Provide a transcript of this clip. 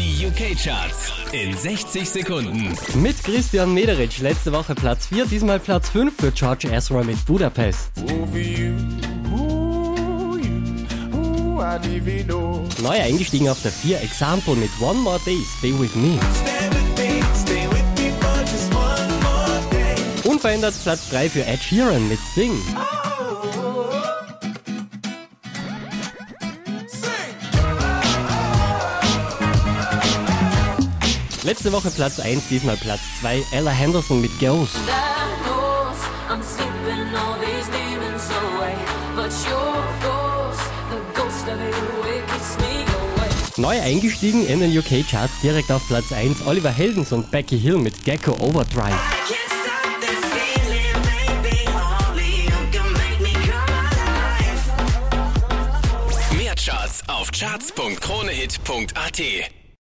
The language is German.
Die UK-Charts in 60 Sekunden. Mit Christian Mederitsch letzte Woche Platz 4, diesmal Platz 5 für George Ezra mit Budapest. Neu eingestiegen auf der 4, Example mit One More Day, Stay With Me. Unverändert Platz 3 für Ed Sheeran mit Sing. Letzte Woche Platz 1, diesmal Platz 2, Ella Henderson mit Ghost. Neu eingestiegen in den UK Charts direkt auf Platz 1, Oliver Heldens und Becky Hill mit Gecko Overdrive. Mehr Charts auf charts.kronehit.at.